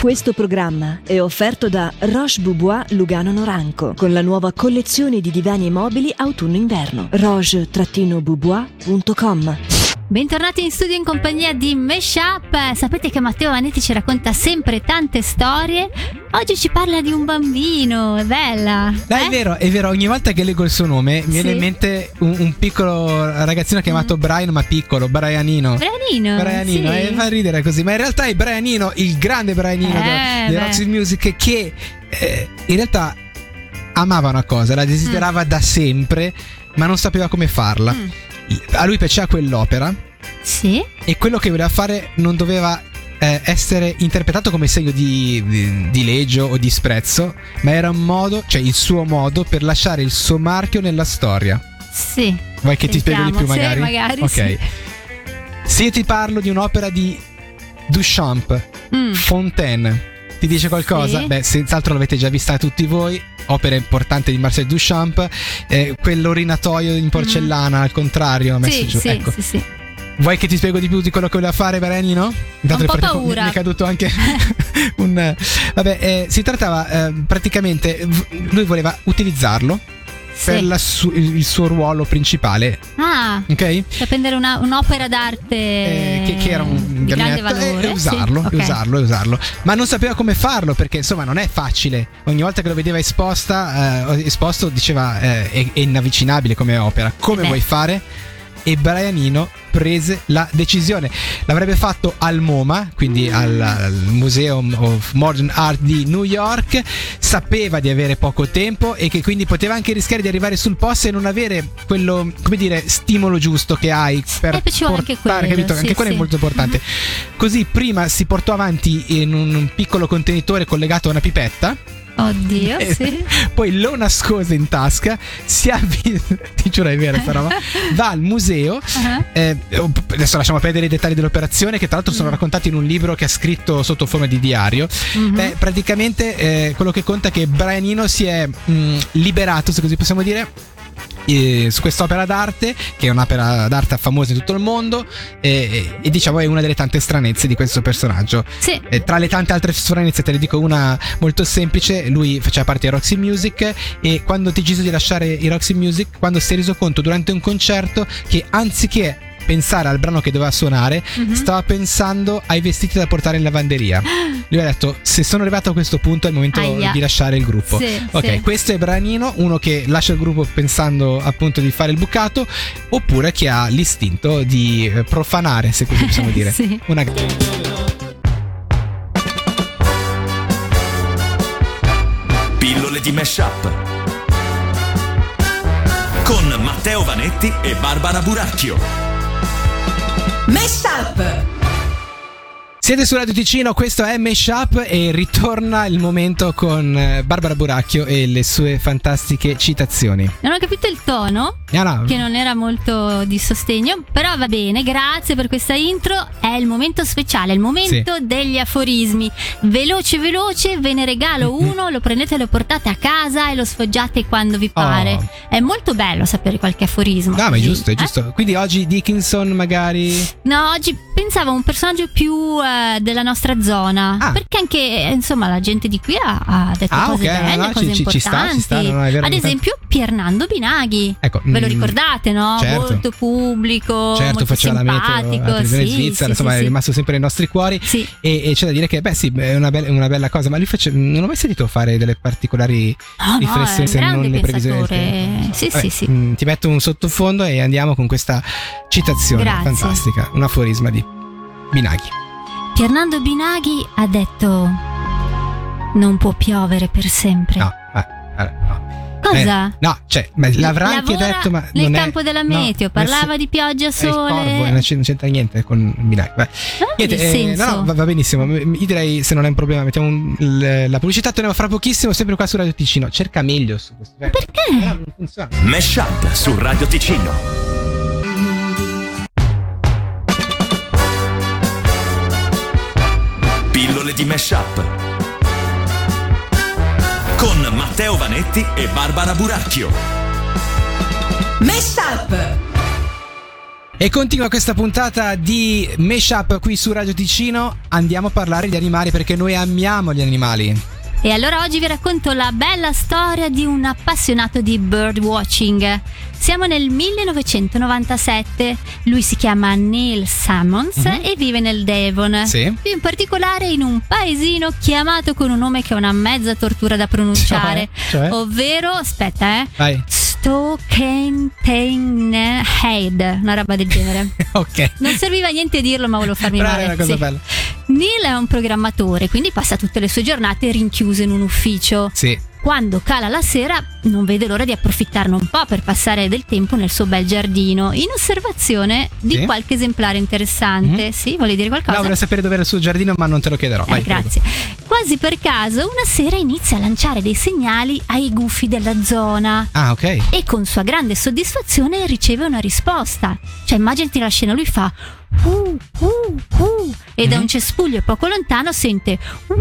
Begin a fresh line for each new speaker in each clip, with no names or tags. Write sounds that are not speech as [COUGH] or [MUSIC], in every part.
Questo programma è offerto da Roche Boubois Lugano Noranco con la nuova collezione di divani e mobili autunno-inverno. roche-boubois.com
Bentornati in studio in compagnia di Meshup. Sapete che Matteo Vanetti ci racconta sempre tante storie. Oggi ci parla di un bambino, è bella.
Dai,
eh?
è vero, è vero, ogni volta che leggo il suo nome mi viene
Sì.
in mente un, un piccolo ragazzino chiamato Brian, ma piccolo, Brianino.
Brianino.
Brianino,
sì.
e fa ridere così, ma in realtà è Brianino, il grande Brianino
Eh,
di. Roxy Music che eh, in realtà amava una cosa, la desiderava da sempre, ma non sapeva come farla.
Mm.
A lui piaceva quell'opera
Sì.
e quello che voleva fare non doveva eh, essere interpretato come segno di, di, di legio o disprezzo, ma era un modo, cioè il suo modo per lasciare il suo marchio nella storia.
Sì.
Vuoi che ti spiego di più
Sentiamo.
magari?
Sì, magari,
ok.
sì.
Se io ti parlo di un'opera di Duchamp,
Mm.
Fontaine, ti dice qualcosa?
Sì.
Beh, senz'altro l'avete già vista tutti voi. Opera importante di Marcel Duchamp, eh, quell'orinatoio in porcellana al contrario, messo
Mm. Sì,
giù.
sì,
ecco.
sì, sì.
Vuoi che ti spiego di più di quello che voleva fare Berenino?
Ho un po' paura.
Mi è caduto anche [LAUGHS] un... eh, Vabbè, eh, si trattava eh, praticamente... Lui voleva utilizzarlo per
Sì.
su- il suo ruolo principale,
Ah,
ok?
cioè prendere una- un'opera d'arte
Eh, che, che era un
grande
gabinetto,
valore.
e usarlo,
Sì,
e
ok.
usarlo, usarlo. Ma non sapeva come farlo perché insomma non è facile. Ogni volta che lo vedeva esposta, eh, esposto diceva eh, è, è inavvicinabile come opera. Come
Beh.
vuoi fare? E Brianino prese la decisione. L'avrebbe fatto al MoMA, quindi al, al Museum of Modern Art di New York. Sapeva di avere poco tempo e che quindi poteva anche rischiare di arrivare sul posto e non avere quello, come dire, stimolo giusto che hai per
Eh, ci vuole anche
portare,
quello,
capito?
sì,
anche quello
sì.
è molto importante. Così prima si portò avanti in un piccolo contenitore collegato a una pipetta,
Oddio,
Eh, [LAUGHS]
sì.
poi lo nascose in tasca, si avvia, [LAUGHS] ti giuro è vera sta roba, va al museo.
Ah.
eh, adesso lasciamo perdere i dettagli dell'operazione che tra l'altro sono raccontati in un libro che ha scritto sotto forma di diario.
Mhm.
Beh, praticamente eh, quello che conta è che Brianino si è mh, liberato, se così possiamo dire, eh, su quest'opera d'arte, che è un'opera d'arte famosa in tutto il mondo, e, e- e diciamo è una delle tante stranezze di questo personaggio.
Sì.
Eh, tra le tante altre stranezze te ne dico una molto semplice, lui faceva parte di Roxy Music e quando ha deciso di lasciare i Roxy Music, quando si è reso conto durante un concerto che anziché pensare al brano che doveva suonare,
Mhm.
stava pensando ai vestiti da portare in lavanderia. Lui ha detto: Se sono arrivato a questo punto è il momento
Aia.
di lasciare il gruppo.
Sì,
ok,
sì.
questo è Branino, uno che lascia il gruppo pensando appunto di fare il bucato, oppure che ha l'istinto di eh, profanare, se così possiamo [LAUGHS] dire.
Sì.
Una
Pillole di Meshup. Con Matteo Vanetti e Barbara Buracchio.
Mesh Up!
Siete su Radio Ticino, questo è Meshup e ritorna il momento con eh, Barbara Buracchio e le sue fantastiche citazioni.
Non ho capito il tono,
Ah, no,
che non era molto di sostegno, però va bene, grazie per questa intro. È il momento speciale, il momento degli aforismi. Veloce, veloce, ve ne regalo uno, lo prendete e lo portate a casa e lo sfoggiate quando vi pare.
Oh.
È molto bello sapere qualche aforismo.
No, ma è giusto, è
eh?
giusto. Quindi oggi Dickinson magari...
No, oggi pensavo a un personaggio più eh, della nostra zona.
Ah.
Perché anche, eh, insomma, la gente di qui ha, ha detto
Ah,
cose
ok, no,
belle,
no,
cose
ci- ci- ci sta,
importanti.
ci sta, no,
Ad esempio, Piernando Binaghi.
Ecco,
Ve lo
mm,
ricordate, no?
certo.
Molto pubblico,
Certo,
molto
faceva la meteo televisione
sì,
svizzera,
sì,
insomma
sì,
è rimasto sempre nei nostri cuori.
Sì.
E, e c'è da dire che, beh, sì, è una, bella- una bella cosa, ma lui face- non ho mai sentito fare delle particolari
No, no,
riflessioni se non le previsioni. del.
Sì,
Vabbè,
sì, sì.
mm, Ti metto un sottofondo e andiamo con questa citazione
Grazie.
fantastica, un aforisma di Binaghi.
Piernando Binaghi ha detto: Non può piovere per sempre.
No, ma, allora, no.
Cosa?
Eh, no, cioè, ma l'avrà anche detto, ma
nel
non è-
campo della
no,
meteo,
ma
parlava di pioggia, sole.
corvo, non c'entra niente con Binaghi. Beh, niente,
il
eh,
senso.
no, no, va, va benissimo. Io direi, se non è un problema, mettiamo un- l- la pubblicità. Torniamo fra pochissimo, sempre qua su Radio Ticino. Cerca meglio su questo. eh,
Perché?
no, non funziona.
Meshup su Radio Ticino. Di Meshup. Con Matteo Vanetti e Barbara Buracchio.
Mesh Up!
E continua questa puntata di Meshup qui su Radio Ticino. Andiamo a parlare di animali perché noi amiamo gli animali.
E allora oggi vi racconto la bella storia di un appassionato di birdwatching. Siamo nel 1997, lui si chiama Neil Sammons
Mhm.
e vive nel Devon.
Sì.
Più in particolare in un paesino chiamato con un nome che è una mezza tortura da pronunciare,
Cioè? Cioè?
ovvero, aspetta eh,
Vai.
Stokentenhead, una roba del genere. [LAUGHS]
ok.
Non serviva a niente dirlo, ma volevo farmi
Però
male.
una cosa
sì.
bella.
Neil è un programmatore, quindi passa tutte le sue giornate rinchiuso in un ufficio.
Sì.
Quando cala la sera, non vede l'ora di approfittarne un po' per passare del tempo nel suo bel giardino, in osservazione di
Sì.
qualche esemplare interessante.
Mhm.
Sì, vuoi dire qualcosa?
No, volevo sapere dove era il suo giardino, ma non te lo chiederò.
Eh,
Vai, prego.
grazie. Quasi per caso, una sera inizia a lanciare dei segnali ai gufi della zona.
Ah, ok.
E con sua grande soddisfazione riceve una risposta. Cioè, immaginati la scena, lui fa uh, uh, uh, e da
Mhm.
un cespuglio poco lontano sente uh,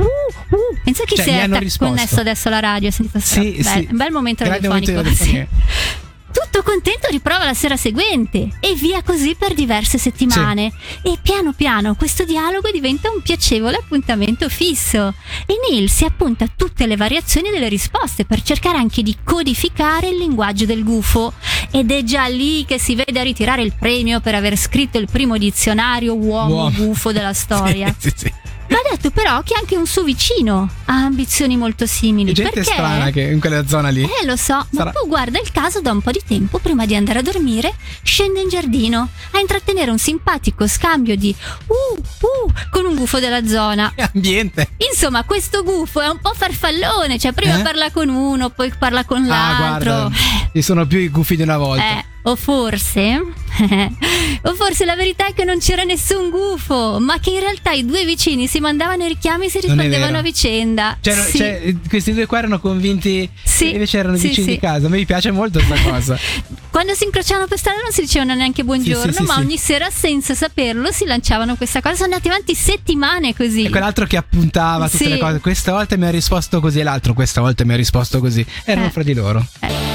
uh, uh. Pensa chi
Cioè,
si
gli
è
hanno
atta- connesso adesso alla radio. sentito
Sì,
bel-
sì.
Un bel momento
Grande
radiofonico. sì. [LAUGHS] Tutto contento riprova la sera seguente e via così per diverse settimane. E piano piano questo dialogo diventa un piacevole appuntamento fisso. E Neil si appunta tutte le variazioni delle risposte per cercare anche di codificare il linguaggio del gufo. Ed è già lì che si vede a ritirare il premio per aver scritto il primo dizionario uomo-gufo della [LAUGHS] storia.
Sì, sì, sì.
Va detto però che anche un suo vicino ha ambizioni molto simili.
C'è gente
perché...
strana che in quella zona lì.
Eh, lo so,
Sarà-
ma tu guarda il caso da un po' di tempo, prima di andare a dormire, scende in giardino a intrattenere un simpatico scambio di uh, uh con un gufo della zona.
Che ambiente.
Insomma, questo gufo è un po' farfallone, cioè prima
Eh?
parla con uno, poi parla con
Ah,
l'altro.
guarda. Ci sono più i gufi di una volta.
Eh, o forse, o forse la verità è che non c'era nessun gufo, ma che in realtà i due vicini si mandavano i richiami e si rispondevano a vicenda.
Cioè,
Sì.
cioè, questi due qua erano convinti
Sì,
invece erano
sì,
vicini
sì.
di casa. Mi piace molto questa cosa. [LAUGHS]
Quando si incrociavano per strada non si dicevano neanche buongiorno, ma ogni sera senza saperlo si lanciavano questa cosa. Sono andati avanti settimane così.
E quell'altro che appuntava tutte le cose. Questa volta mi ha risposto così, e l'altro questa volta mi ha risposto così. Erano
Eh.
fra di loro.
Pillole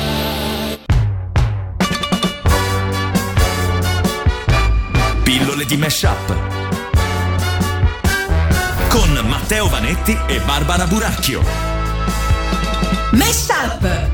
di Meshup. Con Matteo Vanetti e Barbara Buracchio.
Meshup!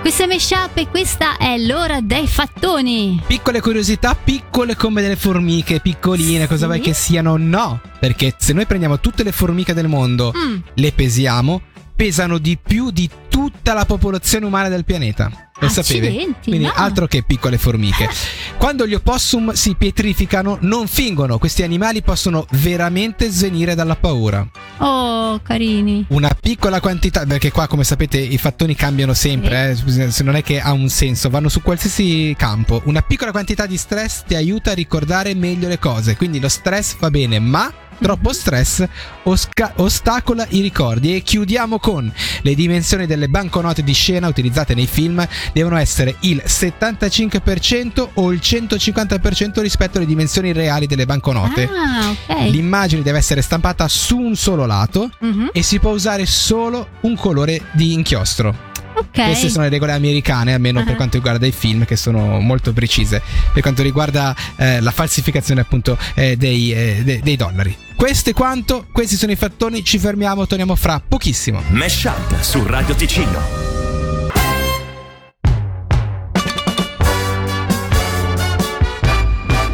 Questa è Meshup e questa è l'ora dei fattoni.
Piccole curiosità, piccole come delle formiche, piccoline, cosa
Sì.
vuoi che siano? No, perché se noi prendiamo tutte le formiche del mondo,
Mm.
le pesiamo, pesano di più di tutta la popolazione umana del pianeta. Lo sapevi? Quindi
no.
altro che piccole formiche. [LAUGHS] Quando gli opossum si pietrificano, non fingono. Questi animali possono veramente svenire dalla paura.
Oh, carini.
Una piccola quantità, perché qua come sapete i fattoni cambiano sempre, eh, se non è che ha un senso, vanno su qualsiasi campo. Una piccola quantità di stress ti aiuta a ricordare meglio le cose, quindi lo stress fa bene, ma troppo stress osca- ostacola i ricordi. E chiudiamo con le dimensioni delle banconote di scena utilizzate nei film devono essere il 75% o il 150% rispetto alle dimensioni reali delle banconote.
Ah, ok.
L'immagine deve essere stampata su un solo lato
Mhm,
e si può usare solo un colore di inchiostro.
Ok.
Queste sono le regole americane, almeno per
Ah.
quanto riguarda i film, che sono molto precise per quanto riguarda eh, la falsificazione appunto eh, dei, eh, de- dei dollari. Questo è quanto, questi sono i fattoni, ci fermiamo, torniamo fra pochissimo.
Meshup su Radio Ticino.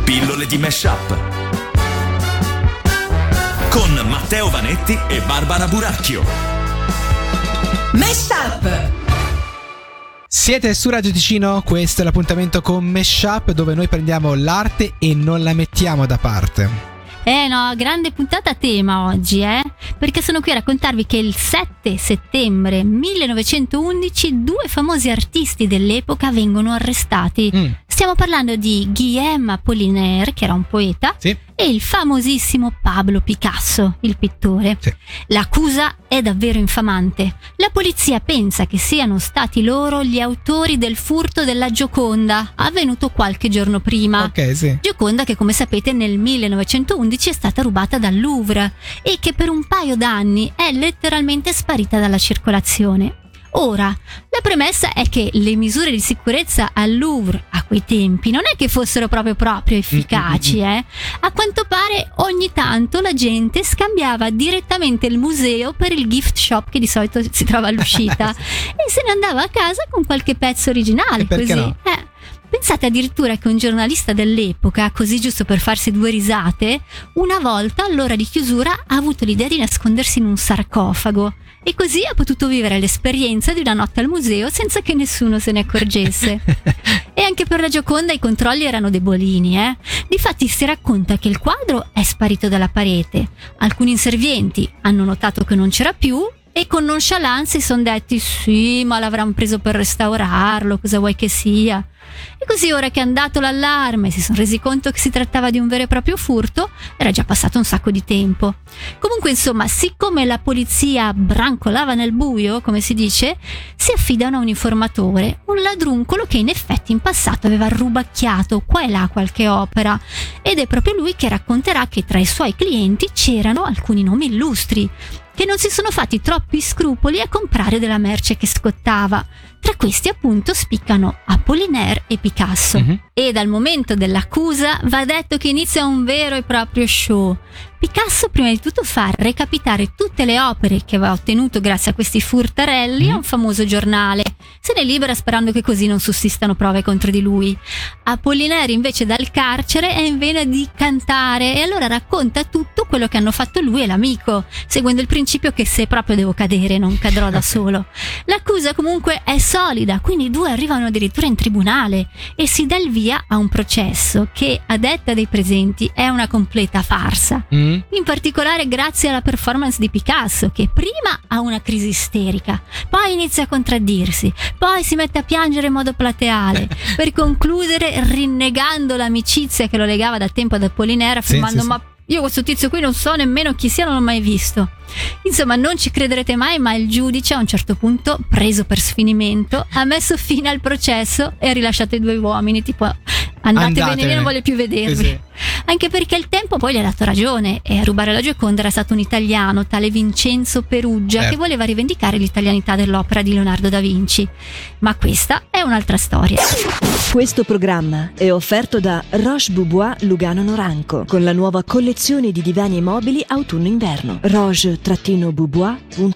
Pillole di Meshup. Con Matteo Vanetti e Barbara Buracchio.
Meshup!
Siete su Radio Ticino, questo è l'appuntamento con Meshup dove noi prendiamo l'arte e non la mettiamo da parte.
Eh no, grande puntata a tema oggi, eh? Perché sono qui a raccontarvi che il 7 settembre 1911 due famosi artisti dell'epoca vengono arrestati.
Mm,
Stiamo parlando di Guillaume Apollinaire, che era un poeta,
sì,
e il famosissimo Pablo Picasso, il pittore.
Sì.
L'accusa è davvero infamante. La polizia pensa che siano stati loro gli autori del furto della Gioconda, avvenuto qualche giorno prima.
ok, sì.
Gioconda che come sapete nel 1911 è stata rubata dal Louvre e che per un paio d'anni è letteralmente sparita dalla circolazione. Ora, la premessa è che le misure di sicurezza al Louvre a quei tempi non è che fossero proprio proprio efficaci, eh? A quanto pare ogni tanto la gente scambiava direttamente il museo per il gift shop che di solito si trova all'uscita [LAUGHS] e se ne andava a casa con qualche pezzo originale, così.
no?
Eh. Pensate addirittura che un giornalista dell'epoca, così giusto per farsi due risate, una volta all'ora di chiusura ha avuto l'idea di nascondersi in un sarcofago e così ha potuto vivere l'esperienza di una notte al museo senza che nessuno se ne accorgesse. [LAUGHS] e anche per la Gioconda i controlli erano debolini, eh. Difatti si racconta che il quadro è sparito dalla parete. Alcuni inservienti hanno notato che non c'era più e con nonchalance si sono detti sì, ma l'avranno preso per restaurarlo, cosa vuoi che sia. E così ora che è andato l'allarme si sono resi conto che si trattava di un vero e proprio furto, era già passato un sacco di tempo. Comunque, insomma, siccome la polizia brancolava nel buio, come si dice, si affidano a un informatore, un ladruncolo che in effetti in passato aveva rubacchiato qua e là qualche opera. Ed è proprio lui che racconterà che tra i suoi clienti c'erano alcuni nomi illustri, che non si sono fatti troppi scrupoli a comprare della merce che scottava. Tra questi appunto spiccano Apollinaire e Picasso.
Mhm.
E dal momento dell'accusa va detto che inizia un vero e proprio show. Picasso prima di tutto fa recapitare tutte le opere che aveva ottenuto grazie a questi furtarelli a un famoso giornale. Se ne libera sperando che così non sussistano prove contro di lui. Apollinaire invece dal carcere è in vena di cantare e allora racconta tutto quello che hanno fatto lui e l'amico, seguendo il principio che se proprio devo cadere non cadrò da [LAUGHS] solo. L'accusa comunque è solida, quindi i due arrivano addirittura in tribunale e si dà il via a un processo che, a detta dei presenti, è una completa farsa.
Mm?
In particolare grazie alla performance di Picasso, che prima ha una crisi isterica, poi inizia a contraddirsi, poi si mette a piangere in modo plateale, [LAUGHS] per concludere rinnegando l'amicizia che lo legava da tempo ad Apollinaire,
Sì,
affermando
sì, sì.
ma io questo tizio qui non so nemmeno chi sia, non l'ho mai visto. Insomma, non ci crederete mai, ma il giudice a un certo punto, preso per sfinimento, ha messo fine al processo e ha rilasciato i due uomini, tipo andatevene,
Andatevene.
via, non voglio più vedervi.
Sì, sì.
Anche perché il tempo poi gli ha dato ragione e a rubare la Gioconda era stato un italiano, tale Vincenzo Perugia,
Certo.
che voleva rivendicare l'italianità dell'opera di Leonardo da Vinci. Ma questa è un'altra storia.
Questo programma è offerto da Roche Boubois Lugano Noranco con la nuova collezione di divani e mobili autunno-inverno. roche-boubois.com